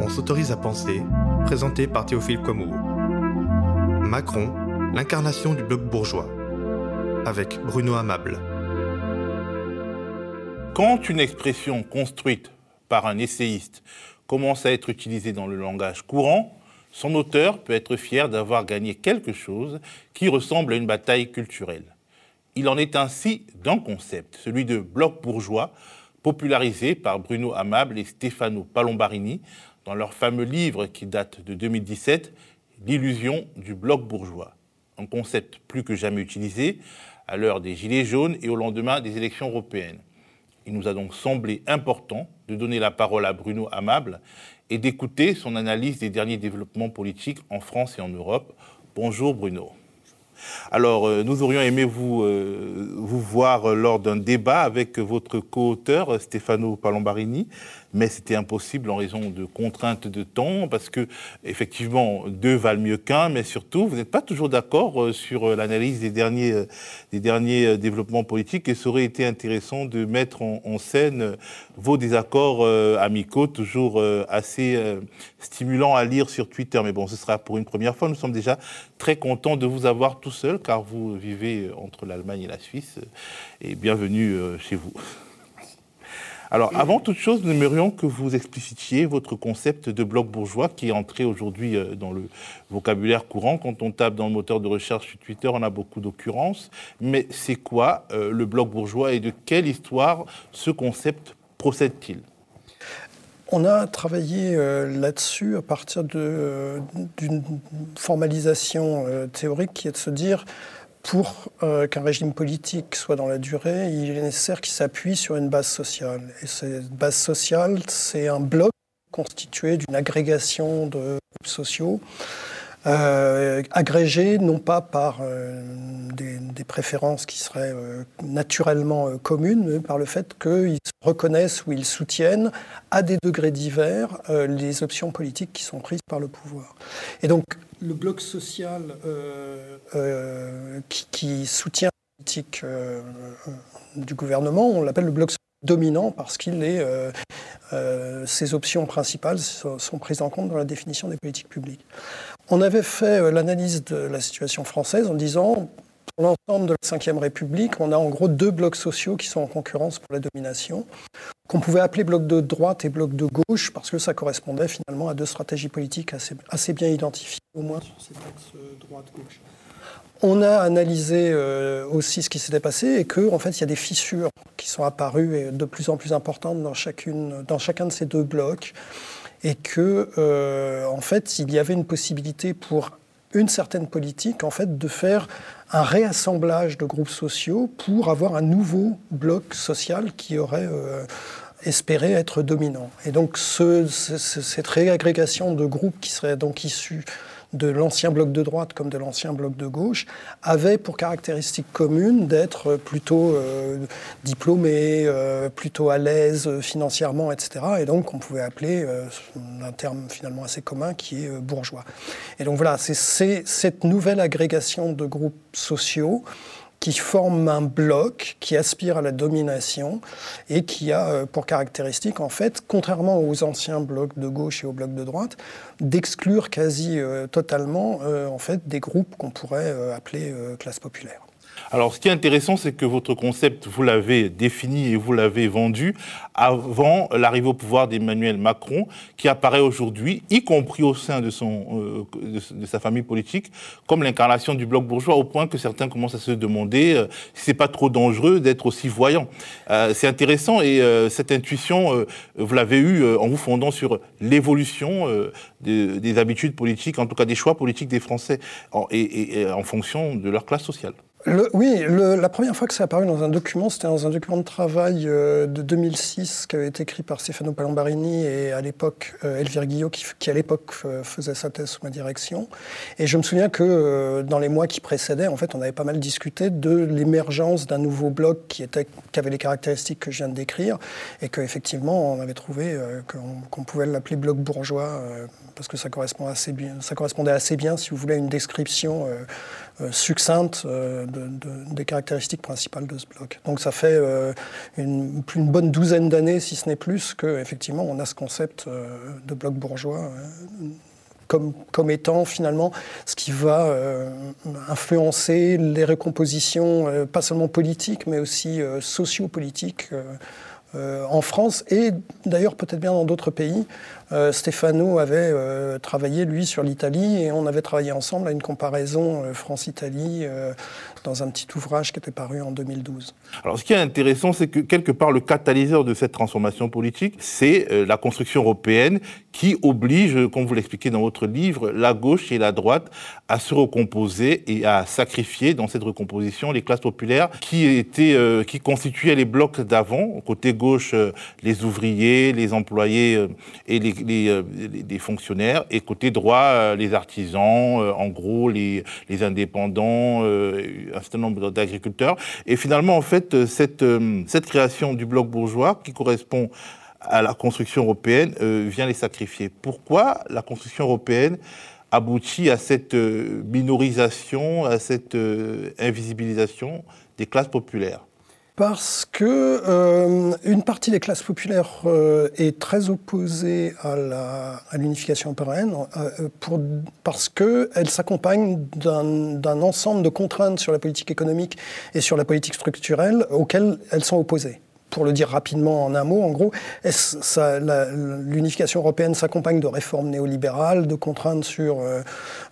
On s'autorise à penser, présenté par Théophile Kouamouo. Macron, l'incarnation du bloc bourgeois, avec Bruno Amable. Quand une expression construite par un essayiste commence à être utilisée dans le langage courant, son auteur peut être fier d'avoir gagné quelque chose qui ressemble à une bataille culturelle. Il en est ainsi d'un concept, celui de bloc bourgeois, popularisé par Bruno Amable et Stefano Palombarini dans leur fameux livre qui date de 2017, L'illusion du bloc bourgeois. Un concept plus que jamais utilisé à l'heure des Gilets jaunes et au lendemain des élections européennes. Il nous a donc semblé important de donner la parole à Bruno Amable et d'écouter son analyse des derniers développements politiques en France et en Europe. Bonjour Bruno. Alors, euh, nous aurions aimé vous, euh, vous voir lors d'un débat avec votre co-auteur, Stefano Palombarini, mais c'était impossible en raison de contraintes de temps, parce que, effectivement, deux valent mieux qu'un, mais surtout, vous n'êtes pas toujours d'accord euh, sur l'analyse des derniers, des derniers développements politiques, et ça aurait été intéressant de mettre en, scène vos désaccords amicaux, toujours assez stimulants à lire sur Twitter. Mais bon, ce sera pour une première fois. Nous sommes déjà très contents de vous avoir tout seul, car vous vivez entre l'Allemagne et la Suisse. Et bienvenue euh, chez vous. Alors, avant toute chose, nous aimerions que vous explicitiez votre concept de bloc bourgeois qui est entré aujourd'hui euh, dans le vocabulaire courant. Quand on tape dans le moteur de recherche sur Twitter, on a beaucoup d'occurrences. Mais c'est quoi euh, le bloc bourgeois et de quelle histoire ce concept procède-t-il? On a travaillé euh, là-dessus à partir d'une formalisation théorique qui est de se dire pour qu'un régime politique soit dans la durée, il est nécessaire qu'il s'appuie sur une base sociale. Et cette base sociale, c'est un bloc constitué d'une agrégation de groupes sociaux euh, agrégés non pas par euh, des, préférences qui seraient euh, naturellement communes, mais par le fait qu'ils reconnaissent ou ils soutiennent à des degrés divers les options politiques qui sont prises par le pouvoir. Et donc le bloc social qui, soutient la politique du gouvernement, on l'appelle le bloc dominant parce qu'il est ses options principales sont prises en compte dans la définition des politiques publiques. On avait fait euh, l'analyse de la situation française en disant, pour l'ensemble de la Ve République, on a en gros deux blocs sociaux qui sont en concurrence pour la domination, qu'on pouvait appeler bloc de droite et bloc de gauche, parce que ça correspondait finalement à deux stratégies politiques assez, bien identifiées, au moins sur ces axes euh, droite-gauche. On a analysé euh, aussi ce qui s'était passé et qu'en en fait, il y a des fissures qui sont apparues et de plus en plus importantes dans, chacune, dans chacun de ces deux blocs et que euh, en fait il y avait une possibilité pour une certaine politique en fait de faire un réassemblage de groupes sociaux pour avoir un nouveau bloc social qui aurait euh, espéré être dominant. Et donc ce, cette réagrégation de groupes qui serait donc issue de l'ancien bloc de droite comme de l'ancien bloc de gauche, avait pour caractéristique commune d'être plutôt euh, diplômé, euh, plutôt à l'aise financièrement, etc. Et donc on pouvait appeler euh, un terme finalement assez commun qui est bourgeois. Et donc voilà, c'est cette nouvelle agrégation de groupes sociaux qui forme un bloc qui aspire à la domination et qui a euh, pour caractéristique, en fait, contrairement aux anciens blocs de gauche et aux blocs de droite, d'exclure quasi euh, totalement euh, en fait, des groupes qu'on pourrait appeler classe populaire. Alors, ce qui est intéressant, c'est que votre concept, vous l'avez défini et vous l'avez vendu avant l'arrivée au pouvoir d'Emmanuel Macron, qui apparaît aujourd'hui, y compris au sein de, son, euh, de, sa famille politique, comme l'incarnation du bloc bourgeois, au point que certains commencent à se demander euh, si c'est pas trop dangereux d'être aussi voyant. Euh, c'est intéressant et cette intuition, vous l'avez eue en vous fondant sur l'évolution des habitudes politiques, en tout cas des choix politiques des Français, et en fonction de leur classe sociale oui, la première fois que ça apparu dans un document, c'était dans un document de travail euh, de 2006 qui avait été écrit par Stefano Palombarini et à l'époque euh, Elvire Guillot, qui, à l'époque faisait sa thèse sous ma direction. Et je me souviens que euh, dans les mois qui précédaient, en fait, on avait pas mal discuté de l'émergence d'un nouveau bloc qui avait les caractéristiques que je viens de décrire et qu'effectivement, on avait trouvé qu'on pouvait l'appeler bloc bourgeois parce que ça, correspond assez bien, ça correspondait assez bien, si vous voulez, à une description succincte des caractéristiques principales de ce bloc. Donc ça fait une, plus une bonne douzaine d'années, si ce n'est plus, qu'effectivement on a ce concept de bloc bourgeois comme, comme, étant finalement ce qui va influencer les recompositions, pas seulement politiques, mais aussi sociopolitiques en France et d'ailleurs peut-être bien dans d'autres pays. Euh, Stefano avait euh, travaillé, lui, sur l'Italie, et on avait travaillé ensemble à une comparaison euh, France-Italie dans un petit ouvrage qui était paru en 2012. Alors, ce qui est intéressant, c'est que quelque part, le catalyseur de cette transformation politique, c'est la construction européenne qui oblige, comme vous l'expliquez dans votre livre, la gauche et la droite à se recomposer et à sacrifier dans cette recomposition les classes populaires qui étaient, qui constituaient les blocs d'avant. Côté gauche, les ouvriers, les employés et les euh, les, fonctionnaires, et côté droit, euh, les artisans, euh, en gros, les, indépendants, un certain nombre d'agriculteurs. Et finalement, en fait, cette création du bloc bourgeois, qui correspond à la construction européenne, vient les sacrifier. Pourquoi la construction européenne aboutit à cette minorisation, à cette invisibilisation des classes populaires? Parce que euh, une partie des classes populaires euh, est très opposée à l'unification européenne euh, pour, parce qu'elle s'accompagne d'un ensemble de contraintes sur la politique économique et sur la politique structurelle auxquelles elles sont opposées pour le dire rapidement en un mot, en gros, l'unification européenne s'accompagne de réformes néolibérales, de contraintes sur euh,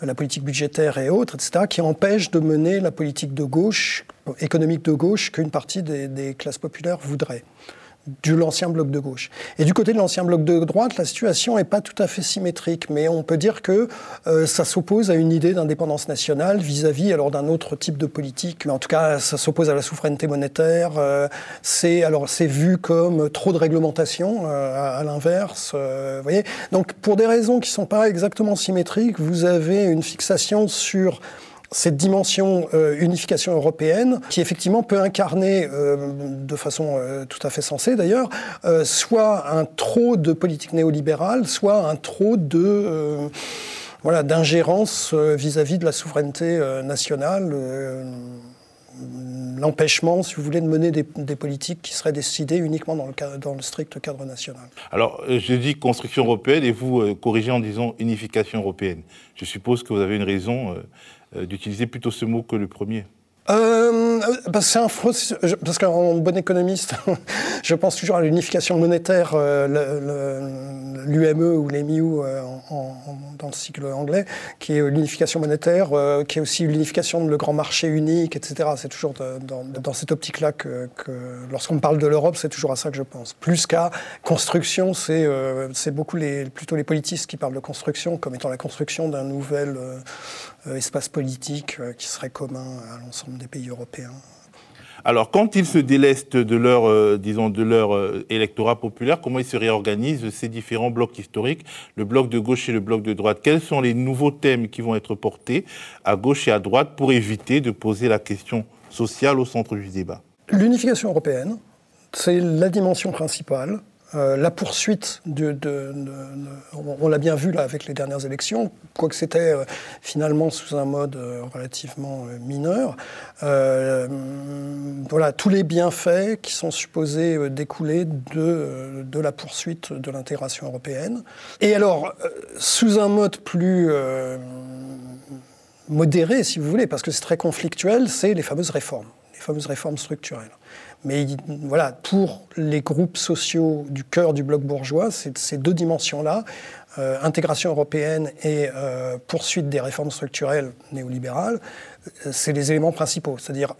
la politique budgétaire et autres, etc., qui empêchent de mener la politique de gauche, économique de gauche, qu'une partie des, classes populaires voudraient? De l'ancien bloc de gauche. Et du côté de l'ancien bloc de droite, la situation n'est pas tout à fait symétrique, mais on peut dire que euh, ça s'oppose à une idée d'indépendance nationale vis-à-vis alors d'un autre type de politique. Mais en tout cas, ça s'oppose à la souveraineté monétaire. Euh, c'est alors c'est vu comme trop de réglementation, euh, à, l'inverse. voyez. Donc pour des raisons qui sont pas exactement symétriques, vous avez une fixation sur cette dimension euh, unification européenne, qui effectivement peut incarner, euh, de façon euh, tout à fait sensée d'ailleurs, soit un trop de politique néolibérale, soit un trop de voilà, d'ingérence vis-à-vis de la souveraineté nationale l'empêchement, si vous voulez, de mener des, politiques qui seraient décidées uniquement dans le, strict cadre national. Alors, j'ai dit construction européenne et vous corrigez en disant unification européenne. Je suppose que vous avez une raison d'utiliser plutôt ce mot que le premier euh, bah, c'est un parce qu'en bon économiste, je pense toujours à l'unification monétaire, euh, l'UME ou l'EMU euh, dans le cycle anglais, qui est l'unification monétaire, euh, qui est aussi l'unification de le grand marché unique, etc. C'est toujours dans, cette optique-là que, lorsqu'on parle de l'Europe, c'est toujours à ça que je pense. Plus qu'à construction, c'est euh, beaucoup plutôt les politistes qui parlent de construction comme étant la construction d'un nouvel espace politique qui serait commun à l'ensemble des pays européens. Alors, quand ils se délestent de leur, euh, disons, de leur euh, électorat populaire, comment ils se réorganisent ces différents blocs historiques, le bloc de gauche et le bloc de droite? Quels sont les nouveaux thèmes qui vont être portés à gauche et à droite pour éviter de poser la question sociale au centre du débat? L'unification européenne, c'est la dimension principale. Euh, la poursuite de, on, l'a bien vu là avec les dernières élections, quoique c'était euh, finalement sous un mode euh, relativement mineur. voilà tous les bienfaits qui sont supposés découler de, de la poursuite de l'intégration européenne. Et alors sous un mode plus modéré, si vous voulez, parce que c'est très conflictuel, c'est les fameuses réformes, les fameuses réformes structurelles. Mais voilà, pour les groupes sociaux du cœur du bloc bourgeois, ces deux dimensions-là, euh, intégration européenne et euh, poursuite des réformes structurelles néolibérales, euh, c'est les éléments principaux. C'est-à-dire,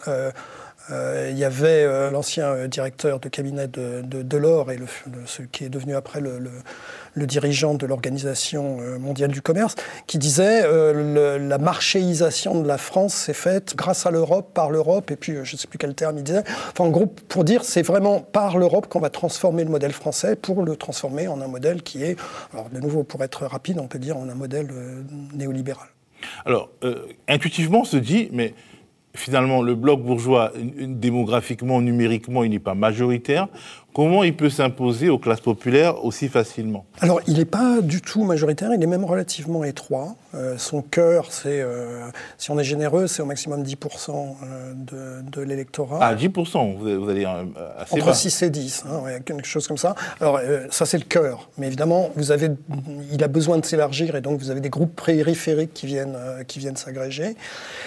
il y avait l'ancien directeur de cabinet de, Delors et ce qui est devenu après le dirigeant de l'Organisation euh, mondiale du commerce, qui disait euh, la marchéisation de la France s'est faite grâce à l'Europe, par l'Europe, et puis euh, je ne sais plus quel terme il disait. Enfin, en gros, pour dire, c'est vraiment par l'Europe qu'on va transformer le modèle français pour le transformer en un modèle qui est, alors de nouveau, pour être rapide, on peut dire en un modèle néolibéral. Alors, intuitivement, on se dit, mais finalement, le bloc bourgeois, démographiquement, numériquement, il n'est pas majoritaire comment il peut s'imposer aux classes populaires aussi facilement Alors, il n'est pas du tout majoritaire, il est même relativement étroit. Euh, son cœur, c'est, euh, si on est généreux, c'est au maximum 10% euh, de, de l'électorat. Ah, 10%, vous, allez assez Entre bas. 6 et 10, hein, ouais, quelque chose comme ça. Alors, ça, c'est le cœur. Mais évidemment, vous avez, il a besoin de s'élargir et donc vous avez des groupes périphériques qui viennent, qui viennent s'agréger.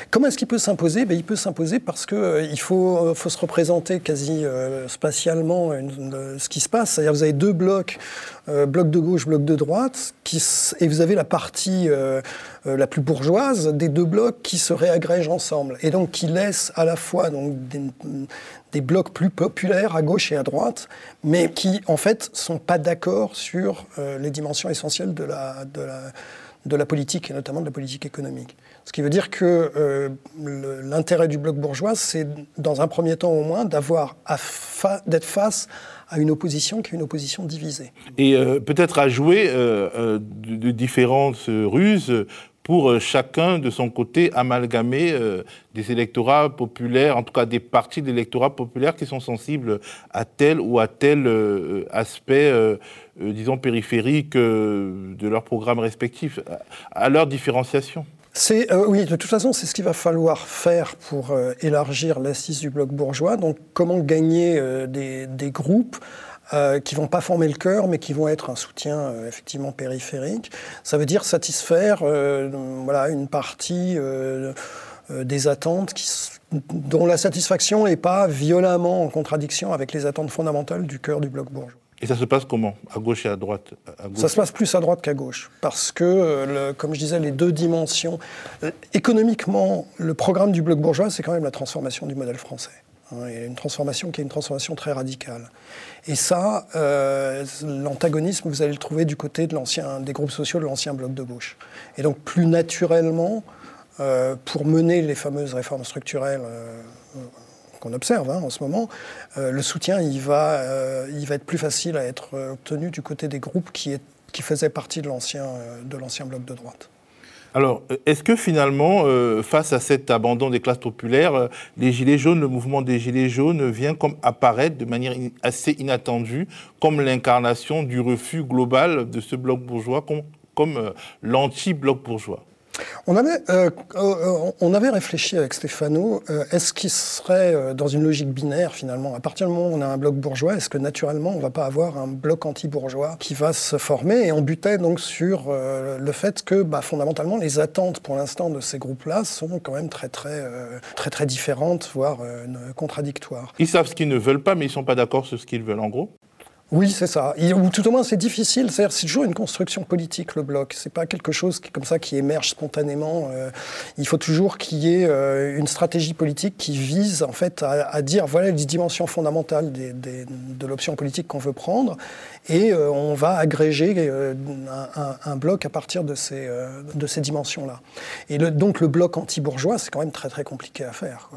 Comment est-ce qu'il peut s'imposer? Ben, Il peut s'imposer parce qu'il il faut, faut se représenter quasi spatialement une, ce qui se passe. C'est-à-dire vous avez deux blocs, euh, bloc de gauche, bloc de droite, qui, et vous avez la partie euh, euh, la plus bourgeoise des deux blocs qui se réagrègent ensemble. Et donc qui laissent à la fois donc, des, blocs plus populaires à gauche et à droite, mais qui en fait sont pas d'accord sur les dimensions essentielles de la de la politique, et notamment de la politique économique. Ce qui veut dire que euh, l'intérêt du bloc bourgeois, c'est, dans un premier temps au moins, d'avoir d'être face à une opposition qui est une opposition divisée. Et euh, peut-être à jouer euh, de, différentes ruses pour chacun de son côté amalgamer des électorats populaires, en tout cas des partis d'électorats populaires qui sont sensibles à tel ou à tel aspect euh, disons, périphériques euh, de leurs programmes respectifs, à leur différenciation c'est, euh, oui, de toute façon, c'est ce qu'il va falloir faire pour euh, élargir l'assise du bloc bourgeois. Donc, comment gagner euh, des, groupes euh, qui vont pas former le cœur, mais qui vont être un soutien effectivement périphérique. Ça veut dire satisfaire, voilà, une partie des attentes qui, dont la satisfaction n'est pas violemment en contradiction avec les attentes fondamentales du cœur du bloc bourgeois. Et ça se passe comment? À gauche et à droite à gauche? Ça se passe plus à droite qu'à gauche. Parce que, euh, le, comme je disais, les deux dimensions. Euh, économiquement, le programme du bloc bourgeois, c'est quand même la transformation du modèle français. Hein, et une transformation qui est une transformation très radicale. Et ça, euh, l'antagonisme, vous allez le trouver du côté de des groupes sociaux de l'ancien bloc de gauche. Et donc, plus naturellement, euh, pour mener les fameuses réformes structurelles qu'on observe hein, en ce moment, euh, le soutien il va, euh, il va être plus facile à être obtenu du côté des groupes qui, est, qui faisaient partie de l'ancien bloc de droite. Alors, est-ce que finalement, euh, face à cet abandon des classes populaires, euh, les Gilets jaunes, le mouvement des Gilets jaunes vient comme apparaître de manière assez inattendue comme l'incarnation du refus global de ce bloc bourgeois, comme, euh, l'anti-bloc bourgeois? On avait, euh, euh, on avait réfléchi avec Stéphano, euh, est-ce qu'il serait dans une logique binaire finalement À partir du moment où on a un bloc bourgeois, est-ce que naturellement on ne va pas avoir un bloc anti-bourgeois qui va se former? Et on butait donc sur le fait que bah, fondamentalement les attentes pour l'instant de ces groupes-là sont quand même très très, très, très différentes, voire contradictoires. Ils savent ce qu'ils ne veulent pas, mais ils ne sont pas d'accord sur ce qu'ils veulent en gros? Oui, c'est ça. ou tout au moins, c'est difficile. C'est toujours une construction politique, le bloc. C'est pas quelque chose qui, comme ça qui émerge spontanément. Euh, il faut toujours qu'il y ait euh, une stratégie politique qui vise, en fait, à, dire voilà les dimensions fondamentales de l'option politique qu'on veut prendre, et euh, on va agréger euh, un, bloc à partir de ces, euh, dimensions-là. Et donc, le bloc anti-bourgeois, c'est quand même très très compliqué à faire.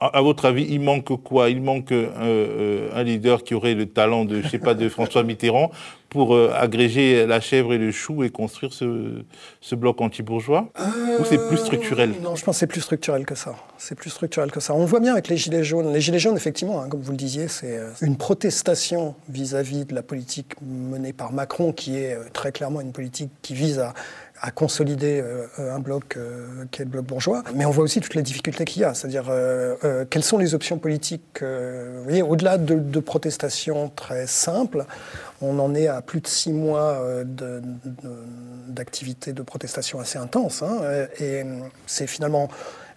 À, votre avis, il manque quoi? Il manque un leader qui aurait le talent de, je pas, de François Mitterrand pour euh, agréger la chèvre et le chou et construire ce, ce bloc anti-bourgeois euh, Ou c'est plus structurel? Non, je pense que c'est plus structurel que ça. C'est plus structurel que ça. On le voit bien avec les Gilets jaunes. Les Gilets jaunes, effectivement, hein, comme vous le disiez, c'est une protestation vis-à-vis -vis de la politique menée par Macron, qui est très clairement une politique qui vise à à consolider euh, un bloc euh, qui est le bloc bourgeois. Mais on voit aussi toutes les difficultés qu'il y a, c'est-à-dire euh, quelles sont les options politiques. vous voyez, au-delà de, de, protestations très simples, on en est à plus de six mois d'activité de, de, de, protestation assez intense. Hein, et c'est finalement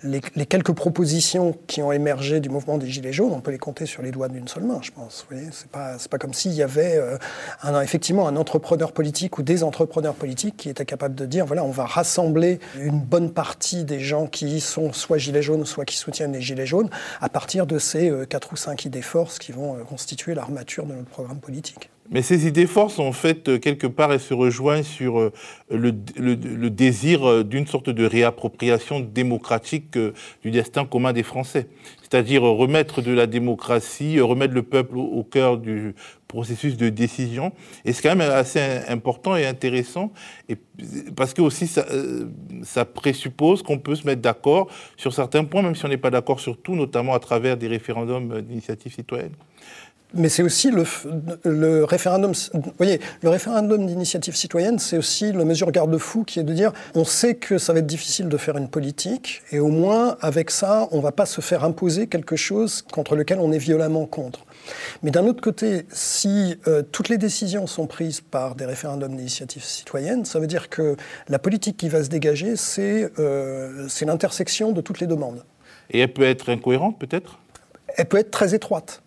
les, quelques propositions qui ont émergé du mouvement des Gilets jaunes, on peut les compter sur les doigts d'une seule main, je pense. Vous voyez, c'est pas, pas comme s'il y avait euh, un, effectivement un entrepreneur politique ou des entrepreneurs politiques qui étaient capables de dire voilà, on va rassembler une bonne partie des gens qui sont soit Gilets jaunes, soit qui soutiennent les Gilets jaunes, à partir de ces euh, quatre ou cinq idées forces qui vont euh, constituer l'armature de notre programme politique. Mais ces idées forces, en fait, quelque part, elles se rejoignent sur le, le, désir d'une sorte de réappropriation démocratique du destin commun des Français. C'est-à-dire remettre de la démocratie, remettre le peuple au cœur du processus de décision. Et c'est quand même assez important et intéressant, et parce que aussi ça, ça présuppose qu'on peut se mettre d'accord sur certains points, même si on n'est pas d'accord sur tout, notamment à travers des référendums d'initiative citoyenne. Mais c'est aussi le, le, référendum. Vous voyez, le référendum d'initiative citoyenne, c'est aussi la mesure garde-fou qui est de dire on sait que ça va être difficile de faire une politique, et au moins avec ça, on ne va pas se faire imposer quelque chose contre lequel on est violemment contre. Mais d'un autre côté, si euh, toutes les décisions sont prises par des référendums d'initiative citoyenne, ça veut dire que la politique qui va se dégager, c'est euh, l'intersection de toutes les demandes. Et elle peut être incohérente, peut-être? Elle peut être très étroite.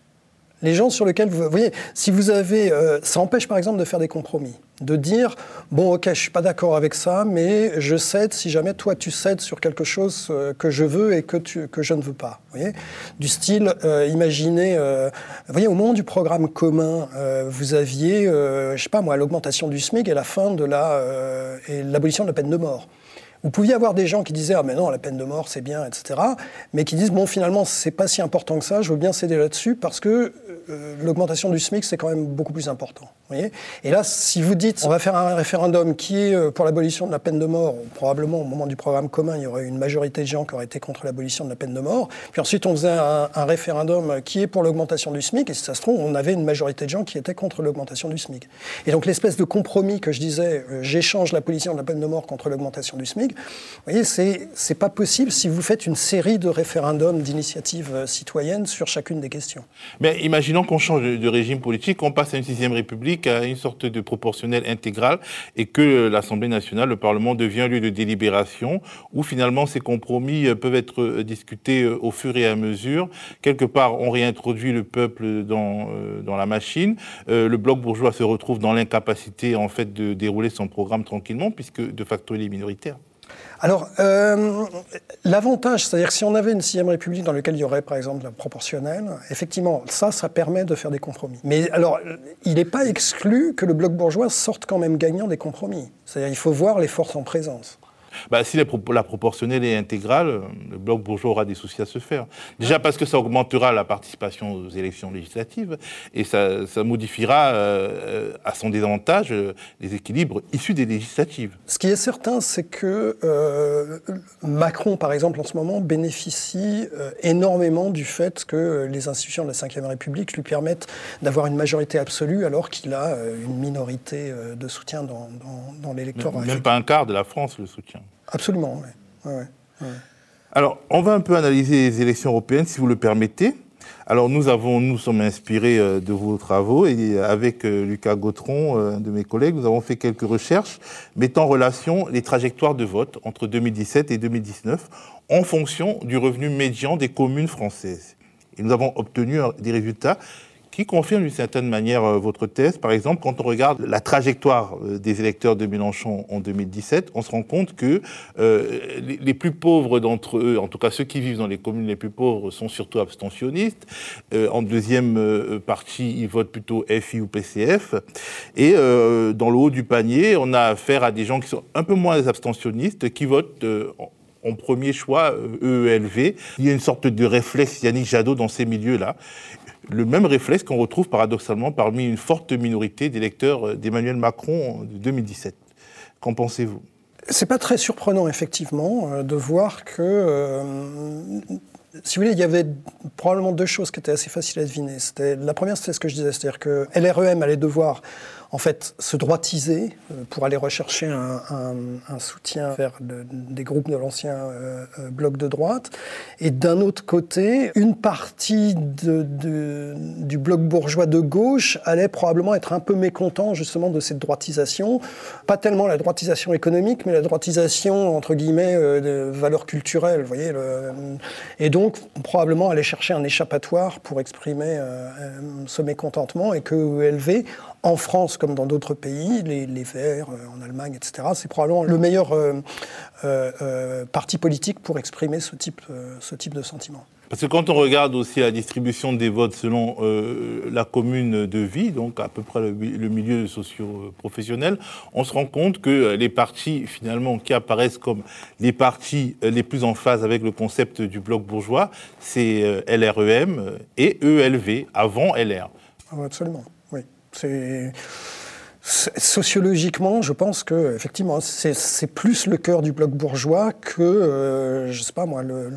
Les gens sur lesquels vous, voyez, si vous avez, euh, ça empêche par exemple de faire des compromis, de dire bon ok je suis pas d'accord avec ça, mais je cède si jamais toi tu cèdes sur quelque chose euh, que je veux et que, tu, que je ne veux pas. Voyez du style, euh, imaginez, voyez au moment du programme commun, vous aviez, je sais pas moi, l'augmentation du SMIC et la fin de la et l'abolition de la peine de mort. Vous pouviez avoir des gens qui disaient ah mais non la peine de mort c'est bien etc. Mais qui disent bon finalement c'est pas si important que ça, je veux bien céder là-dessus parce que euh, l'augmentation du SMIC c'est quand même beaucoup plus important. Et là si vous dites on va faire un référendum qui est euh, pour l'abolition de la peine de mort, probablement au moment du programme commun il y aurait une majorité de gens qui auraient été contre l'abolition de la peine de mort. Puis ensuite on faisait un, référendum qui est pour l'augmentation du SMIC et si ça se trouve on avait une majorité de gens qui étaient contre l'augmentation du SMIC. Et donc l'espèce de compromis que je disais euh, j'échange l'abolition de la peine de mort contre l'augmentation du SMIC vous voyez, c'est pas possible si vous faites une série de référendums d'initiatives euh, citoyennes sur chacune des questions. Mais imaginons qu'on change de, régime politique, qu'on passe à une sixième république, à une sorte de proportionnel intégral, et que l'Assemblée nationale, le Parlement, devient lieu de délibération, où finalement ces compromis euh, peuvent être euh, discutés au fur et à mesure. Quelque part, on réintroduit le peuple dans, dans la machine. le bloc bourgeois se retrouve dans l'incapacité, en fait, de dérouler son programme tranquillement, puisque de facto, il est minoritaire. Alors, euh, l'avantage, c'est-à-dire que si on avait une sixième république dans laquelle il y aurait, par exemple, la proportionnelle, effectivement, ça, ça permet de faire des compromis. Mais alors, il n'est pas exclu que le bloc bourgeois sorte quand même gagnant des compromis. C'est-à-dire, il faut voir les forces en présence. Bah, si la, proportionnelle est intégrale, le bloc bourgeois aura des soucis à se faire. Déjà parce que ça augmentera la participation aux élections législatives et ça, modifiera euh, à son désavantage euh, les équilibres issus des législatives. Ce qui est certain, c'est que euh, Macron, par exemple, en ce moment, bénéficie énormément du fait que les institutions de la Ve République lui permettent d'avoir une majorité absolue alors qu'il a une minorité de soutien dans, dans, l'électorat. Même pas un quart de la France le soutient. Absolument, oui. Alors, on va un peu analyser les élections européennes, si vous le permettez. Alors, nous avons, nous sommes inspirés euh, de vos travaux et avec euh, Lucas Gautron, euh, un de mes collègues, nous avons fait quelques recherches mettant en relation les trajectoires de vote entre 2017 et 2019 en fonction du revenu médian des communes françaises. Et nous avons obtenu des résultats qui confirme d'une certaine manière euh, votre thèse. Par exemple, quand on regarde la trajectoire euh, des électeurs de Mélenchon en 2017, on se rend compte que euh, les, plus pauvres d'entre eux, en tout cas ceux qui vivent dans les communes les plus pauvres, sont surtout abstentionnistes. en deuxième partie, ils votent plutôt FI ou PCF. Et dans le haut du panier, on a affaire à des gens qui sont un peu moins abstentionnistes, qui votent en premier choix EELV. Il y a une sorte de réflexe Yannick Jadot dans ces milieux-là le même réflexe qu'on retrouve paradoxalement parmi une forte minorité d'électeurs d'Emmanuel Macron en 2017. Qu'en pensez-vous? C'est pas très surprenant, effectivement, euh, de voir que, euh, si vous voulez, il y avait probablement deux choses qui étaient assez faciles à deviner. La première, c'était ce que je disais, c'est-à-dire que LREM allait devoir en fait se droitiser euh, pour aller rechercher un, soutien vers des groupes de l'ancien euh, euh, bloc de droite. Et d'un autre côté, une partie du bloc bourgeois de gauche allait probablement être un peu mécontent justement de cette droitisation. Pas tellement la droitisation économique, mais la droitisation, entre guillemets, de valeurs culturelles. Vous voyez, et donc probablement aller un échappatoire pour exprimer ce mécontentement et que ELV en France comme dans d'autres pays, les, Verts euh, en Allemagne, etc., c'est probablement le meilleur euh, euh, parti politique pour exprimer ce type, ce type de sentiment. Parce que quand on regarde aussi la distribution des votes selon la commune de vie, donc à peu près le, milieu socio-professionnel, on se rend compte que les partis finalement qui apparaissent comme les partis les plus en phase avec le concept du bloc bourgeois, c'est LREM et ELV, avant LR. Ah absolument. C'est sociologiquement, je pense que effectivement, c'est plus le cœur du bloc bourgeois que, euh, je sais pas moi, le,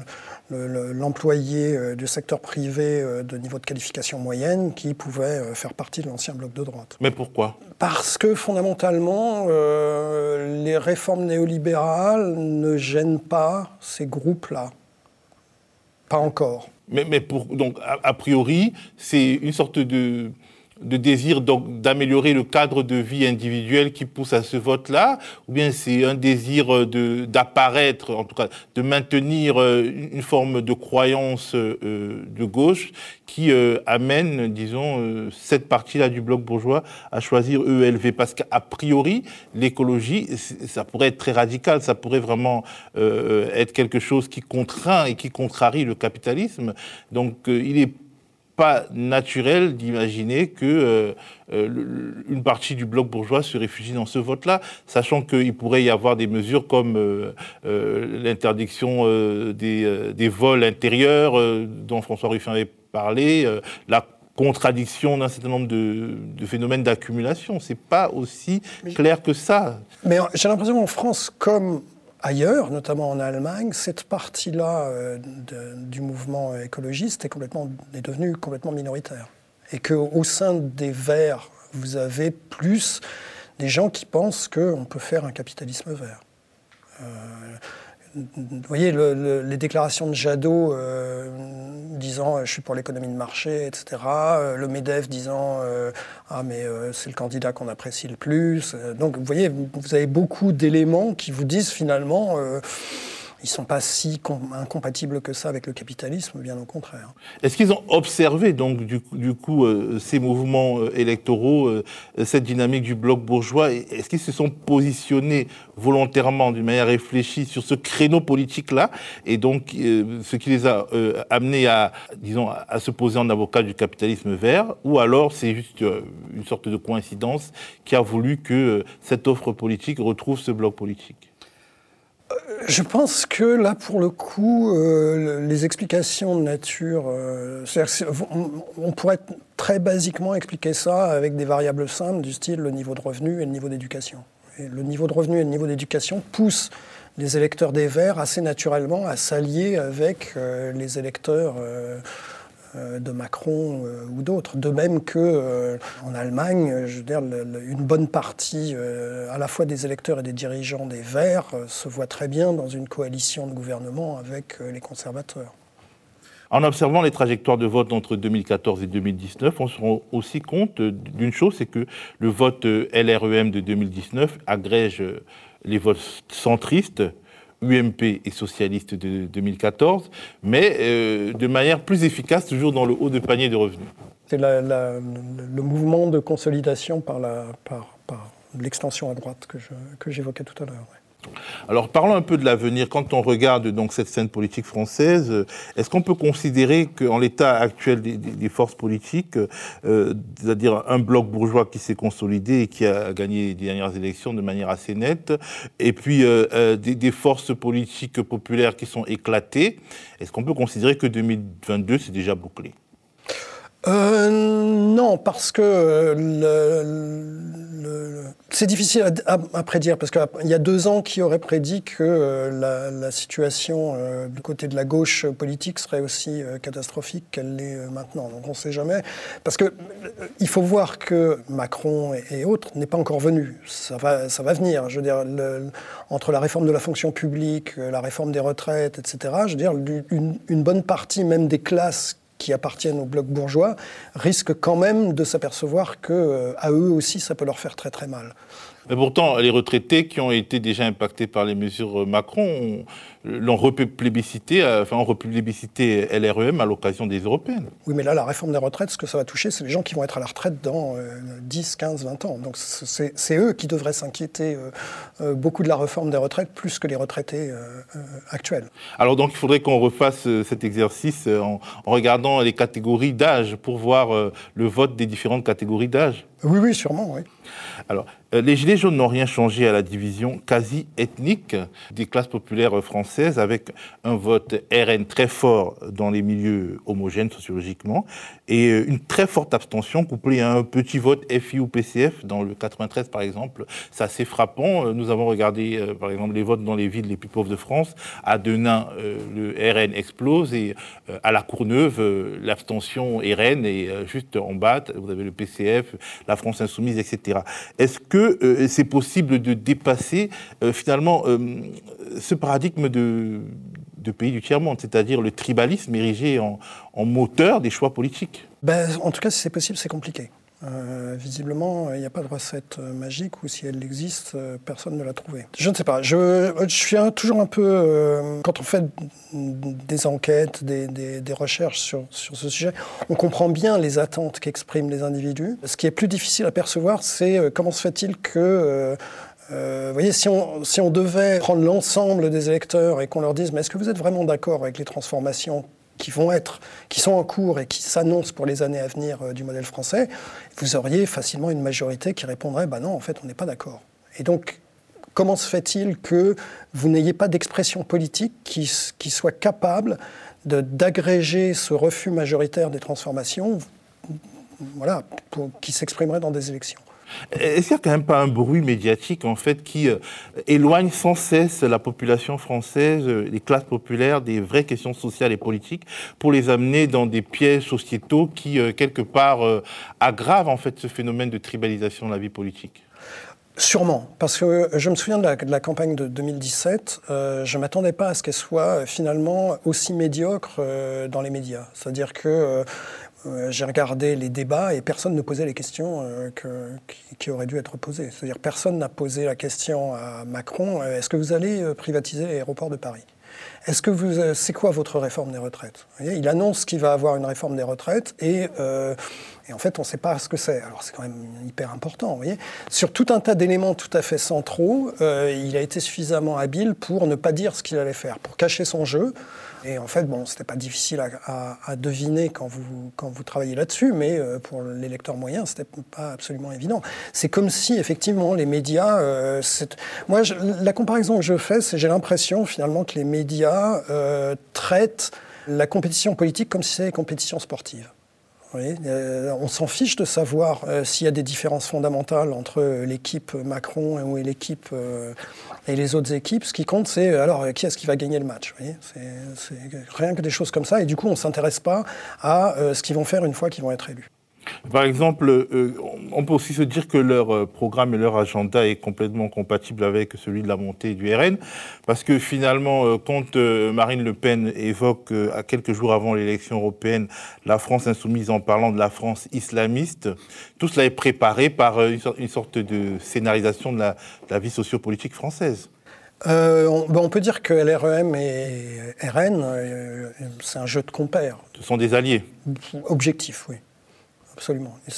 l'employé du secteur privé de niveau de qualification moyenne qui pouvait faire partie de l'ancien bloc de droite. Mais pourquoi? Parce que fondamentalement, les réformes néolibérales ne gênent pas ces groupes-là. Pas encore. Mais, mais pour, donc, a priori, c'est une sorte de de désir d'améliorer le cadre de vie individuel qui pousse à ce vote-là, ou bien c'est un désir euh, d'apparaître, en tout cas de maintenir euh, une forme de croyance euh, de gauche qui amène, disons, cette partie-là du bloc bourgeois à choisir ELV. Parce qu'à priori, l'écologie, ça pourrait être très radical, ça pourrait vraiment être quelque chose qui contraint et qui contrarie le capitalisme. Donc il est pas naturel d'imaginer que euh, euh, une partie du bloc bourgeois se réfugie dans ce vote-là, sachant qu'il pourrait y avoir des mesures comme euh, l'interdiction des, des, vols intérieurs dont François Ruffin avait parlé, la contradiction d'un certain nombre de, de phénomènes d'accumulation. C'est pas aussi clair que ça. Mais j'ai l'impression qu'en France, comme ailleurs, notamment en Allemagne, cette partie-là euh, du mouvement écologiste est, devenue complètement minoritaire. Et qu'au sein des Verts, vous avez plus des gens qui pensent qu'on peut faire un capitalisme vert. Euh, vous voyez, les déclarations de Jadot euh, disant euh, je suis pour l'économie de marché, etc. Euh, le MEDEF disant ah mais c'est le candidat qu'on apprécie le plus. Donc vous voyez, vous avez beaucoup d'éléments qui vous disent finalement ils ne sont pas si incompatibles que ça avec le capitalisme, bien au contraire. Est-ce qu'ils ont observé donc du, coup euh, ces mouvements euh, électoraux, euh, cette dynamique du bloc bourgeois? Est-ce qu'ils se sont positionnés volontairement, d'une manière réfléchie, sur ce créneau politique-là? Et donc, ce qui les a amenés à, disons, à se poser en avocat du capitalisme vert? Ou alors c'est juste une sorte de coïncidence qui a voulu que cette offre politique retrouve ce bloc politique? Je pense que là, pour le coup, euh, les explications de nature, euh, on, pourrait très basiquement expliquer ça avec des variables simples du style le niveau de revenu et le niveau d'éducation. le niveau de revenu et le niveau d'éducation poussent les électeurs des Verts assez naturellement à s'allier avec euh, les électeurs euh, de Macron euh, ou d'autres. De même que euh, en Allemagne, je veux une bonne partie à la fois des électeurs et des dirigeants des Verts se voit très bien dans une coalition de gouvernement avec les conservateurs. En observant les trajectoires de vote entre 2014 et 2019, on se rend aussi compte d'une chose, c'est que le vote LREM de 2019 agrège les votes centristes UMP et socialiste de 2014, mais euh, de manière plus efficace, toujours dans le haut de panier de revenus. C'est le mouvement de consolidation par l'extension à droite que j'évoquais tout à l'heure. Alors parlons un peu de l'avenir. Quand on regarde donc cette scène politique française, est-ce qu'on peut considérer qu'en l'état actuel des, forces politiques, euh, c'est-à-dire un bloc bourgeois qui s'est consolidé et qui a gagné les dernières élections de manière assez nette, et puis euh, euh, des, forces politiques populaires qui sont éclatées, est-ce qu'on peut considérer que 2022 c'est déjà bouclé? Euh, non, parce que c'est difficile à, prédire, parce qu'il y a deux ans qui auraient prédit que euh, la, situation euh, du côté de la gauche politique serait aussi catastrophique qu'elle l'est maintenant. Donc on ne sait jamais. Parce que il faut voir que Macron et, autres n'est pas encore venu. Ça va, ça va venir. Je veux dire, entre la réforme de la fonction publique, la réforme des retraites, etc., je veux dire, une, une bonne partie même des classes qui appartiennent au bloc bourgeois risquent quand même de s'apercevoir que euh, à eux aussi ça peut leur faire très très mal. Mais pourtant, les retraités qui ont été déjà impactés par les mesures Macron l'ont replébiscité, euh, enfin, ont replébiscité LREM à l'occasion des européennes. Oui, mais là, la réforme des retraites, ce que ça va toucher, c'est les gens qui vont être à la retraite dans 10, 15, 20 ans. Donc c'est eux qui devraient s'inquiéter euh, euh, beaucoup de la réforme des retraites, plus que les retraités actuels. Alors donc, il faudrait qu'on refasse cet exercice en, regardant les catégories d'âge pour voir le vote des différentes catégories d'âge. Oui, oui, sûrement, oui. Alors, euh, les Gilets jaunes n'ont rien changé à la division quasi ethnique des classes populaires françaises, avec un vote RN très fort dans les milieux homogènes sociologiquement, et euh, une très forte abstention couplée à un petit vote FI ou PCF dans le 93 par exemple. C'est assez frappant. Euh, nous avons regardé par exemple les votes dans les villes les plus pauvres de France. À Denain, le RN explose et à La Courneuve, l'abstention RN est juste en bas. Vous avez le PCF, la France Insoumise, etc. Est-ce que euh, c'est possible de dépasser euh, finalement euh, ce paradigme de, pays du tiers-monde, c'est-à-dire le tribalisme érigé en, moteur des choix politiques? Ben, En tout cas, si c'est possible, c'est compliqué. Euh, visiblement, il n'y a pas de recette euh, magique ou si elle existe, euh, personne ne l'a trouvée. Je ne sais pas. Je, suis toujours un peu. quand on fait des enquêtes, des, des, recherches sur, sur, ce sujet, on comprend bien les attentes qu'expriment les individus. Ce qui est plus difficile à percevoir, c'est comment se fait-il que. vous voyez, si on, si on devait prendre l'ensemble des électeurs et qu'on leur dise, mais est-ce que vous êtes vraiment d'accord avec les transformations qui sont en cours et qui s'annoncent pour les années à venir euh, du modèle français, vous auriez facilement une majorité qui répondrait bah non, en fait, on n'est pas d'accord. Et donc, comment se fait-il que vous n'ayez pas d'expression politique qui, qui soit capable d'agréger ce refus majoritaire des transformations voilà, qui s'exprimerait dans des élections? Est-ce qu'il n'y a quand même pas un bruit médiatique en fait qui euh, éloigne sans cesse la population française, euh, les classes populaires, des vraies questions sociales et politiques pour les amener dans des pièges sociétaux qui euh, quelque part aggravent en fait ce phénomène de tribalisation de la vie politique? Sûrement, parce que je me souviens de la, campagne de 2017, je ne m'attendais pas à ce qu'elle soit finalement aussi médiocre dans les médias. C'est-à-dire que j'ai regardé les débats et personne ne posait les questions euh, qui, auraient dû être posées. C'est-à-dire personne n'a posé la question à Macron euh, est-ce que vous allez privatiser l'aéroport de Paris? Est-ce que vous, c'est quoi votre réforme des retraites? Il annonce qu'il va avoir une réforme des retraites et, et en fait, on ne sait pas ce que c'est. Alors, c'est quand même hyper important. Vous voyez Sur tout un tas d'éléments tout à fait centraux, il a été suffisamment habile pour ne pas dire ce qu'il allait faire, pour cacher son jeu. Et en fait, bon, c'était pas difficile à, deviner quand vous, quand vous travaillez là-dessus, mais euh, pour les lecteurs moyens, c'était pas absolument évident. C'est comme si, effectivement, les médias. Euh, moi, la comparaison que je fais, c'est j'ai l'impression, finalement, que les médias euh, traitent la compétition politique comme si c'était une compétition sportive. Euh, on s'en fiche de savoir euh, s'il y a des différences fondamentales entre l'équipe Macron et l'équipe et les autres équipes. Ce qui compte, c'est alors qui est-ce qui va gagner le match. C'est rien que des choses comme ça. Et du coup, on ne s'intéresse pas à ce qu'ils vont faire une fois qu'ils vont être élus. Par exemple, euh, on peut aussi se dire que leur euh, programme et leur agenda est complètement compatible avec celui de la montée du RN, parce que finalement, euh, quand Marine Le Pen évoque à quelques jours avant l'élection européenne la France insoumise en parlant de la France islamiste, tout cela est préparé par une sorte de scénarisation de la, vie sociopolitique française. on, ben, on, peut dire que LREM et RN, c'est un jeu de compères. Ce sont des alliés. Objectif, oui absolument. Et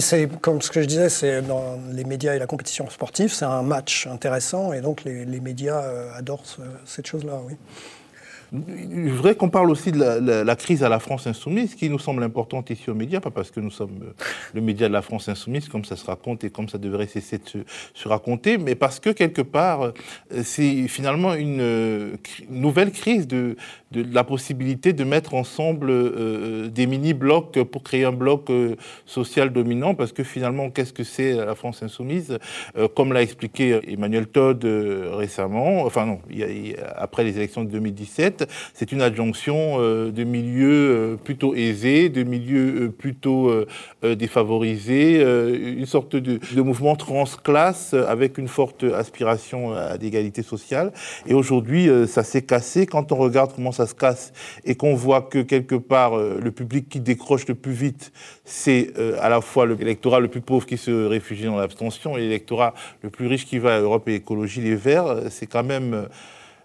c'est, comme ce que je disais, c'est dans les médias et la compétition sportive, c'est un match intéressant, et donc les, médias euh, adorent cette chose-là, oui. Je voudrais qu'on parle aussi de la, crise à la France insoumise, qui nous semble importante ici aux médias, pas parce que nous sommes euh, le média de la France insoumise, comme ça se raconte et comme ça devrait cesser de se, raconter, mais parce que quelque part, euh, c'est finalement une euh, nouvelle crise de, la possibilité de mettre ensemble des mini-blocs pour créer un bloc social dominant, parce que finalement, qu'est-ce que c'est la France insoumise? Comme l'a expliqué Emmanuel Todd récemment, enfin non, après les élections de 2017, c'est une adjonction euh, de milieux euh, plutôt aisés, de milieux euh, plutôt défavorisés, une sorte de, mouvement transclasse avec une forte aspiration à l'égalité sociale. Et aujourd'hui, ça s'est cassé. Quand on regarde comment ça se casse et qu'on voit que quelque part, le public qui décroche le plus vite, c'est à la fois l'électorat le plus pauvre qui se réfugie dans l'abstention et l'électorat le plus riche qui va à Europe et Écologie Les Verts, c'est quand même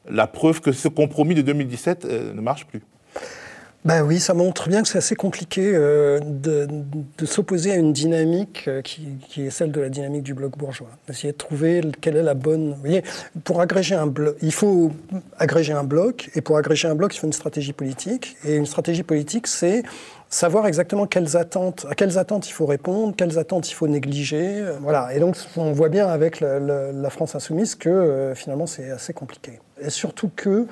la preuve que ce compromis de 2017 euh, ne marche plus. Ben oui, ça montre bien que c'est assez compliqué euh, de, s'opposer à une dynamique euh, qui, est celle de la dynamique du bloc bourgeois. D'essayer de trouver quelle est la bonne. Vous voyez, pour agréger un bloc, il faut agréger un bloc, et pour agréger un bloc, il faut une stratégie politique. Et une stratégie politique, c'est savoir exactement quelles attentes, à quelles attentes il faut répondre, quelles attentes il faut négliger. Voilà. Et donc, on voit bien avec la, France insoumise que finalement, c'est assez compliqué. Et surtout que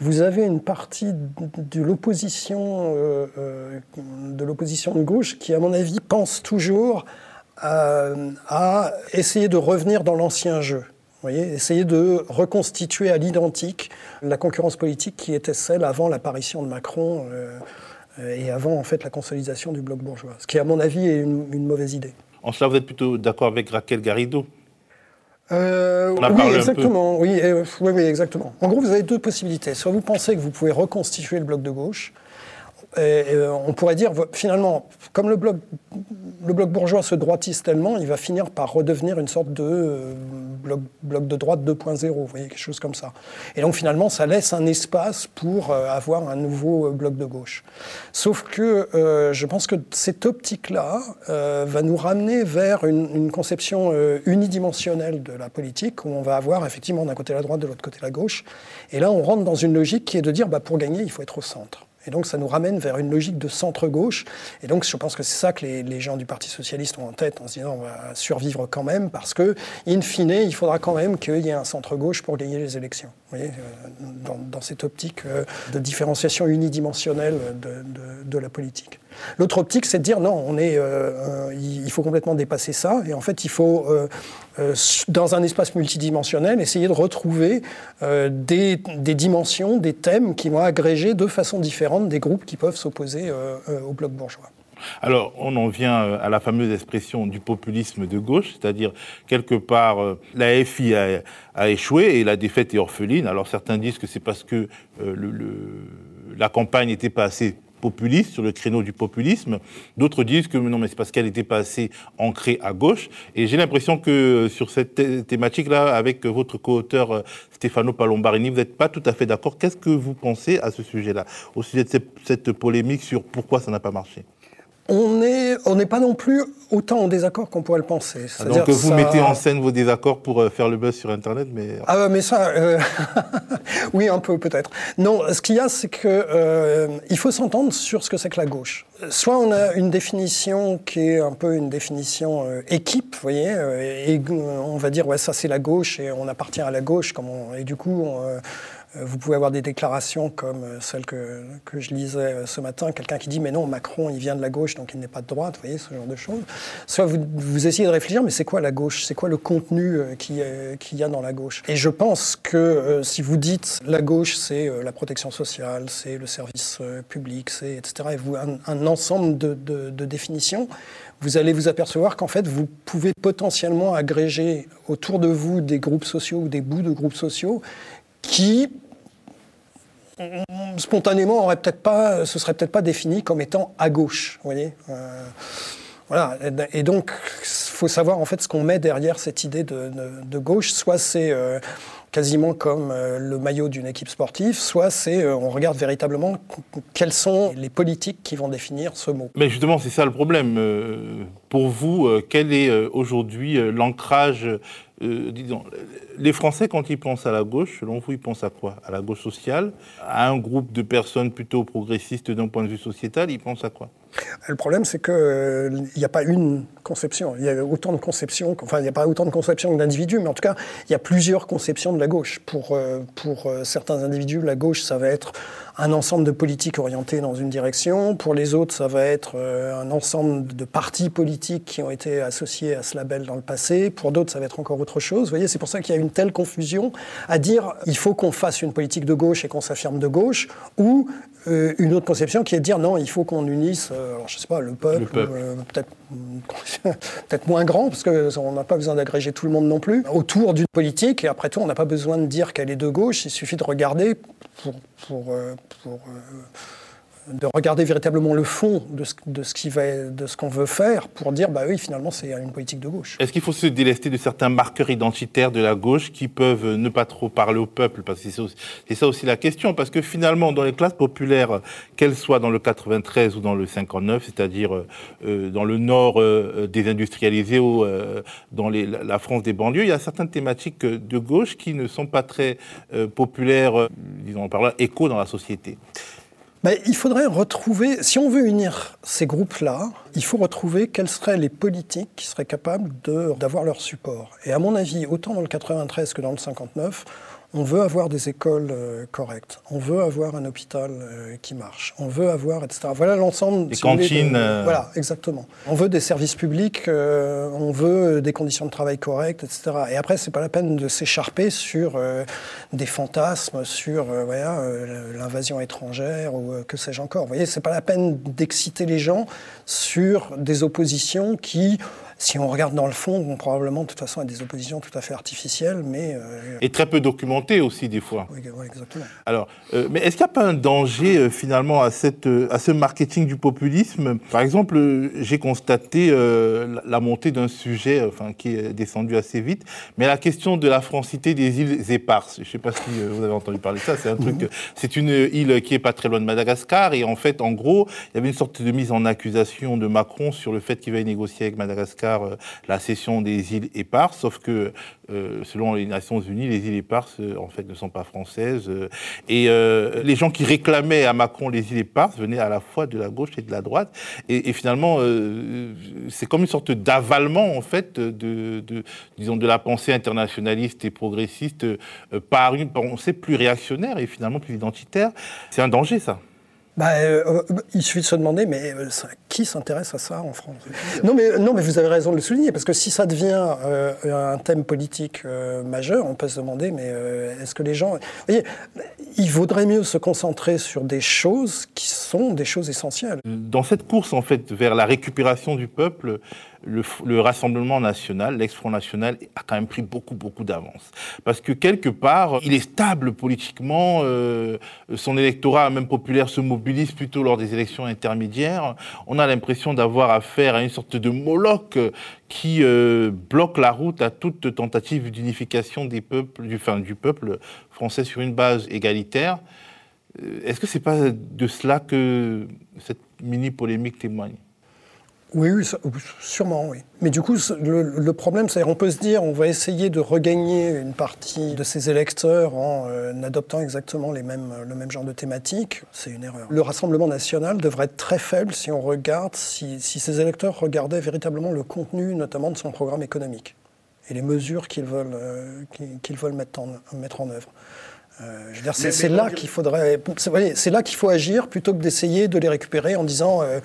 vous avez une partie de l'opposition euh, euh, de l'opposition de gauche qui, à mon avis, pense toujours à, essayer de revenir dans l'ancien jeu. Voyez, essayer de reconstituer à l'identique la concurrence politique qui était celle avant l'apparition de Macron euh, et avant en fait la consolidation du bloc bourgeois. Ce qui, à mon avis, est une mauvaise idée. En cela, vous êtes plutôt d'accord avec Raquel Garrido? Euh, oui, exactement. Oui, oui, oui, exactement. En gros, vous avez deux possibilités. Soit vous pensez que vous pouvez reconstituer le bloc de gauche, euh, on pourrait dire, finalement, comme le bloc, le bloc bourgeois se droitise tellement, il va finir par redevenir une sorte de euh, bloc, bloc, de droite 2.0, vous voyez, quelque chose comme ça. Et donc finalement, ça laisse un espace pour euh, avoir un nouveau bloc de gauche. Sauf que je pense que cette optique-là va nous ramener vers une, une conception unidimensionnelle de la politique, où on va avoir effectivement d'un côté la droite, de l'autre côté la gauche. Et là, on rentre dans une logique qui est de dire, bah, pour gagner, il faut être au centre. Et donc ça nous ramène vers une logique de centre-gauche. Et donc je pense que c'est ça que les, gens du Parti socialiste ont en tête en se disant on va survivre quand même parce que, in fine, il faudra quand même qu'il y ait un centre-gauche pour gagner les élections. Euh, dans, cette optique euh, de différenciation unidimensionnelle de la politique. L'autre optique, c'est de dire non, on est, euh, il faut complètement dépasser ça. Et en fait, il faut, dans un espace multidimensionnel, essayer de retrouver des, dimensions, des thèmes qui vont agréger de façon différente des groupes qui peuvent s'opposer au bloc bourgeois. Alors, on en vient à la fameuse expression du populisme de gauche, c'est-à-dire, quelque part, la FI a, échoué et la défaite est orpheline. Alors, certains disent que c'est parce que la campagne n'était pas assez populiste, sur le créneau du populisme. D'autres disent que non, mais c'est parce qu'elle n'était pas assez ancrée à gauche. Et j'ai l'impression que euh, sur cette thématique-là, avec votre co-auteur euh, Stefano Palombarini, vous n'êtes pas tout à fait d'accord. Qu'est-ce que vous pensez à ce sujet-là, au sujet de cette polémique sur pourquoi ça n'a pas marché? On n'est on pas non plus autant en désaccord qu'on pourrait le penser. Ah, donc vous mettez en scène vos désaccords pour euh, faire le buzz sur Internet, mais... Ah mais ça, euh, oui un peu peut-être. Non, ce qu'il y a, c'est que euh, il faut s'entendre sur ce que c'est que la gauche. Soit on a une définition qui est un peu une définition équipe, vous voyez, et on va dire ouais ça c'est la gauche et on appartient à la gauche, comme et du coup on, vous pouvez avoir des déclarations comme euh, celle que, que je lisais euh, ce matin, quelqu'un qui dit mais non, Macron, il vient de la gauche, donc il n'est pas de droite, vous voyez, ce genre de choses. Soit vous, vous essayez de réfléchir, mais c'est quoi la gauche? C'est quoi le contenu qu'il y a dans la gauche? Et je pense que si vous dites la gauche, c'est la protection sociale, c'est le service public, c'est etc., et vous un, un ensemble de, de définitions, vous allez vous apercevoir qu'en fait, vous pouvez potentiellement agréger autour de vous des groupes sociaux ou des bouts de groupes sociaux qui spontanément aurait peut-être pas, se serait peut-être pas défini comme étant à gauche, vous voyez. Euh, voilà. Et donc, faut savoir en fait ce qu'on met derrière cette idée de, gauche. Soit c'est euh, quasiment comme euh, le maillot d'une équipe sportive, soit c'est on regarde véritablement quelles sont les politiques qui vont définir ce mot. Mais justement, c'est ça le problème. pour vous, quel est aujourd'hui l'ancrage disons, les Français, quand ils pensent à la gauche, selon vous, ils pensent à quoi? À la gauche sociale? À un groupe de personnes plutôt progressistes d'un point de vue sociétal Ils pensent à quoi? Le problème, c'est qu'il euh, n'y a pas une conception. Il y a autant de conceptions, enfin, il n'y a pas autant de conceptions que d'individus, mais en tout cas, il y a plusieurs conceptions de la gauche. Pour, euh, pour certains individus, la gauche, ça va être un ensemble de politiques orientées dans une direction. Pour les autres, ça va être un ensemble de partis politiques qui ont été associés à ce label dans le passé. Pour d'autres, ça va être encore autre chose. Vous voyez, c'est pour ça qu'il y a une telle confusion à dire il faut qu'on fasse une politique de gauche et qu'on s'affirme de gauche, ou euh, une autre conception qui est de dire non, il faut qu'on unisse, euh, alors, je sais pas, le peuple, euh, peut-être peut-être moins grand, parce qu'on n'a pas besoin d'agréger tout le monde non plus, autour d'une politique, et après tout, on n'a pas besoin de dire qu'elle est de gauche, il suffit de regarder pour, pour, pour de regarder véritablement le fond de ce, qu'on veut faire pour dire bah oui finalement c'est une politique de gauche. Est-ce qu'il faut se délester de certains marqueurs identitaires de la gauche qui peuvent ne pas trop parler au peuple? Parce que c'est ça aussi la question parce que finalement dans les classes populaires qu'elles soient dans le 93 ou dans le 59 c'est-à-dire euh, dans le nord euh, désindustrialisé ou euh, dans la France des banlieues il y a certaines thématiques de gauche qui ne sont pas très euh, populaires disons par là écho dans la société. Ben, il faudrait retrouver, si on veut unir ces groupes-là, il faut retrouver quelles seraient les politiques qui seraient capables d'avoir leur support. Et à mon avis, autant dans le 93 que dans le 59, on veut avoir des écoles euh, correctes, on veut avoir un hôpital euh, qui marche, on veut avoir, etc. Voilà l'ensemble. Des si cantines. Voulez, de, voilà, exactement. On veut des services publics, euh, on veut des conditions de travail correctes, etc. Et après, c'est pas la peine de s'écharper sur euh, des fantasmes, sur voilà, l'invasion étrangère ou que sais-je encore. Vous voyez, c'est pas la peine d'exciter les gens sur des oppositions qui si on regarde dans le fond, vont probablement de toute façon à des oppositions tout à fait artificielles, mais... Euh... Et très peu documentées aussi, des fois. Oui, oui exactement. Alors, euh, mais est-ce qu'il n'y a pas un danger, euh, finalement, à, cette, à ce marketing du populisme? Par exemple, j'ai constaté la montée d'un sujet enfin, qui est descendu assez vite, mais la question de la francité des îles éparses. Je ne sais pas si vous avez entendu parler de ça, c'est un truc... C'est une île qui est pas très loin de Madagascar, et en fait, en gros, il y avait une sorte de mise en accusation de Macron sur le fait qu'il va négocier avec Madagascar la cession des îles éparses, sauf que euh, selon les Nations Unies, les îles éparses euh, en fait ne sont pas françaises. Euh, et euh, les gens qui réclamaient à Macron les îles éparses venaient à la fois de la gauche et de la droite. Et, finalement, euh, c'est comme une sorte d'avalement en fait de, de, disons de la pensée internationaliste et progressiste par une pensée plus réactionnaire et finalement plus identitaire. C'est un danger ça. Bah, euh, il suffit de se demander, mais euh, qui s'intéresse à ça en France? Non mais, non, mais vous avez raison de le souligner, parce que si ça devient euh, un thème politique euh, majeur, on peut se demander, mais euh, est-ce que les gens... Vous voyez, il vaudrait mieux se concentrer sur des choses qui sont des choses essentielles. Dans cette course, en fait, vers la récupération du peuple, le, le, Rassemblement national, l'ex-Front national, a quand même pris beaucoup, beaucoup d'avance. Parce que quelque part, il est stable politiquement, euh, son électorat, même populaire, se mobilise plutôt lors des élections intermédiaires. On a l'impression d'avoir affaire à une sorte de Moloch qui euh, bloque la route à toute tentative d'unification des peuples, du, du peuple français sur une base égalitaire. Euh, est-ce que c'est pas de cela que cette mini-polémique témoigne? Oui, oui, sûrement, oui. Mais du coup, le, problème, c'est qu'on peut se dire, on va essayer de regagner une partie de ces électeurs en euh, adoptant exactement les mêmes, le même genre de thématique. C'est une erreur. Le Rassemblement national devrait être très faible si on regarde, si, si ces électeurs regardaient véritablement le contenu, notamment de son programme économique et les mesures qu'ils veulent, euh, qu'ils veulent mettre, en, mettre en œuvre. Euh, c'est là qu'il faudrait, c'est là qu'il faut agir plutôt que d'essayer de les récupérer en disant, euh,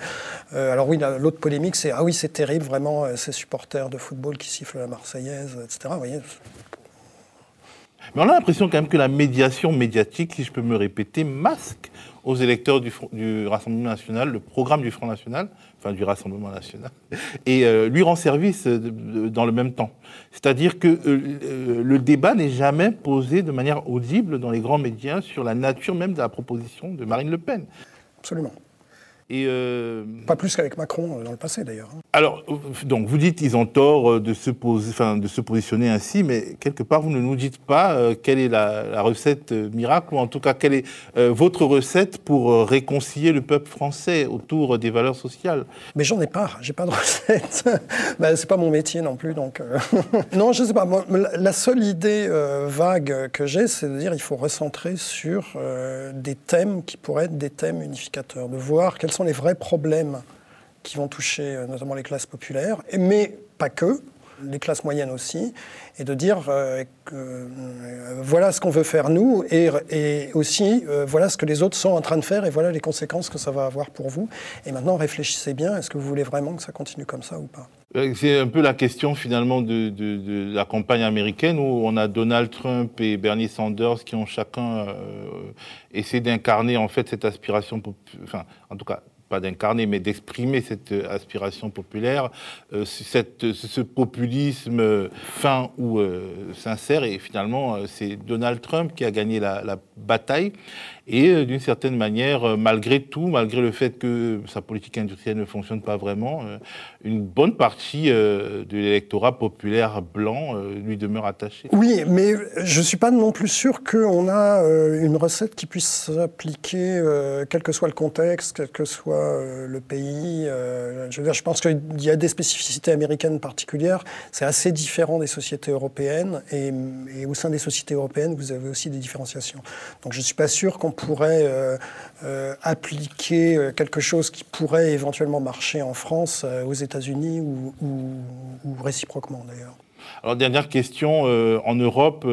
euh, alors oui, l'autre polémique, c'est ah oui, c'est terrible vraiment ces supporters de football qui sifflent la Marseillaise, etc. Vous voyez. Mais on a l'impression quand même que la médiation médiatique, si je peux me répéter, masque aux électeurs du, Rassemblement national le programme du Front national, enfin du Rassemblement national, et euh, lui rend service de, dans le même temps. C'est-à-dire que euh, le débat n'est jamais posé de manière audible dans les grands médias sur la nature même de la proposition de Marine Le Pen. Absolument. Et euh... Pas plus qu'avec Macron dans le passé d'ailleurs. Alors, donc vous dites qu'ils ont tort de se, poser, enfin, de se positionner ainsi, mais quelque part vous ne nous dites pas euh, quelle est la, la, recette miracle, ou en tout cas quelle est euh, votre recette pour euh, réconcilier le peuple français autour des valeurs sociales. Mais j'en ai pas, j'ai pas de recette. ben, c'est pas mon métier non plus, donc euh, non, je sais pas. Moi, la seule idée euh, vague que j'ai, c'est de dire il faut recentrer sur euh, des thèmes qui pourraient être des thèmes unificateurs, de voir quels sont les vrais problèmes qui vont toucher euh, notamment les classes populaires, mais pas que, les classes moyennes aussi, et de dire euh, euh, voilà ce qu'on veut faire nous, et, aussi voilà ce que les autres sont en train de faire, et voilà les conséquences que ça va avoir pour vous. Et maintenant, réfléchissez bien, est-ce que vous voulez vraiment que ça continue comme ça ou pas? C'est un peu la question finalement de, la campagne américaine où on a Donald Trump et Bernie Sanders qui ont chacun euh, essayé d'incarner en fait cette aspiration, enfin en tout cas pas d'incarner, mais d'exprimer cette aspiration populaire, cette, ce populisme fin ou sincère. Et finalement, c'est Donald Trump qui a gagné la bataille. Et euh, d'une certaine manière, euh, malgré tout, malgré le fait que sa politique industrielle ne fonctionne pas vraiment, euh, une bonne partie de l'électorat populaire blanc lui demeure attachée. Oui, mais je ne suis pas non plus sûr qu'on a une recette qui puisse s'appliquer, quel que soit le contexte, quel que soit le pays. Je veux dire, je pense qu'il y a des spécificités américaines particulières. C'est assez différent des sociétés européennes. Et, au sein des sociétés européennes, vous avez aussi des différenciations. Donc je ne suis pas sûr qu'on pourrait euh, euh, appliquer euh, quelque chose qui pourrait éventuellement marcher en France, aux États-Unis ou, réciproquement d'ailleurs. Alors, dernière question, en Europe,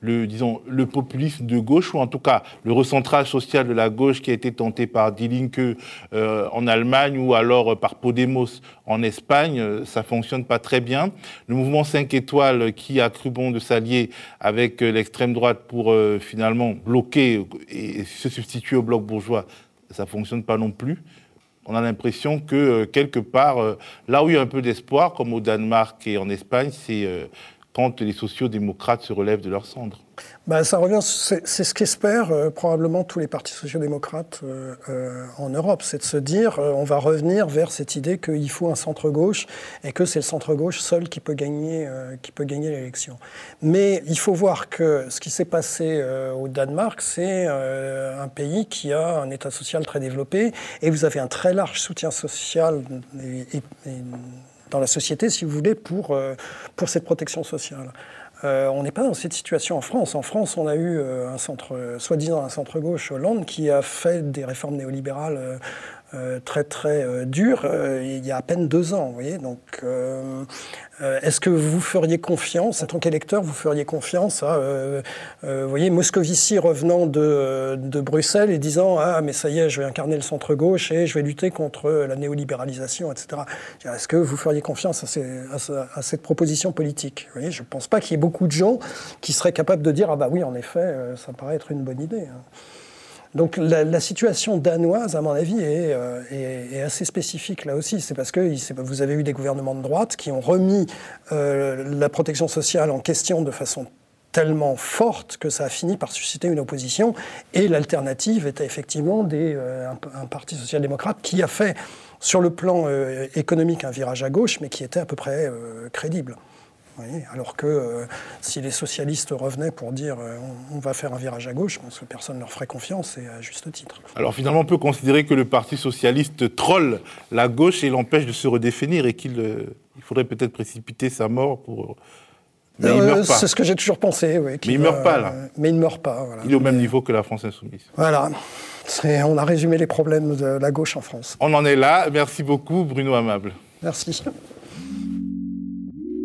le, disons, le populisme de gauche, ou en tout cas le recentrage social de la gauche qui a été tenté par Die Linke euh, en Allemagne ou alors par Podemos en Espagne, ça fonctionne pas très bien. Le mouvement 5 étoiles qui a cru bon de s'allier avec l'extrême droite pour finalement bloquer et se substituer au bloc bourgeois, ça fonctionne pas non plus on a l'impression que euh, quelque part, euh, là où il y a un peu d'espoir, comme au Danemark et en Espagne, c'est euh, quand les sociaux-démocrates se relèvent de leurs cendres. Bah, ça revient, c'est ce qu'espèrent euh, probablement tous les partis sociaux-démocrates euh, euh, en Europe, c'est de se dire on va revenir vers cette idée qu'il faut un centre-gauche et que c'est le centre-gauche seul qui peut gagner, qui peut gagner l'élection. Mais il faut voir que ce qui s'est passé au Danemark, c'est un pays qui a un État social très développé et vous avez un très large soutien social dans la société, si vous voulez, pour, pour cette protection sociale. Euh, on n'est pas dans cette situation en France. En France, on a eu euh, un centre, soi-disant un centre gauche Hollande, qui a fait des réformes néolibérales euh, très très dures il y a à peine deux ans. Donc euh, est-ce que vous feriez confiance, en tant qu'électeur, vous feriez confiance à, euh, euh, voyez, Moscovici revenant de, Bruxelles et disant Ah, mais ça y est, je vais incarner le centre-gauche et je vais lutter contre la néolibéralisation, etc. Est-ce que vous feriez confiance à, cette proposition politique? Je ne pense pas qu'il y ait beaucoup de gens qui seraient capables de dire Ah, bah oui, en effet, ça paraît être une bonne idée. Donc la, situation danoise, à mon avis, euh, est, assez spécifique là aussi. C'est parce que vous avez eu des gouvernements de droite qui ont remis euh, la protection sociale en question de façon tellement forte que ça a fini par susciter une opposition. Et l'alternative était effectivement euh, un, parti social-démocrate qui a fait, sur le plan économique, un virage à gauche, mais qui était à peu près crédible alors que euh, si les socialistes revenaient pour dire euh, on, va faire un virage à gauche, que personne ne leur ferait confiance et à juste titre. Alors finalement, on peut considérer que le Parti socialiste troll la gauche et l'empêche de se redéfinir et qu'il euh, faudrait peut-être précipiter sa mort pour. Mais il meurt pas. C'est ce que j'ai toujours pensé. Oui, mais il ne meurt pas là. Mais il ne meurt pas. Il est au même niveau que la France insoumise. Voilà. On a résumé les problèmes de la gauche en France. On en est là. Merci beaucoup, Bruno Amable. Merci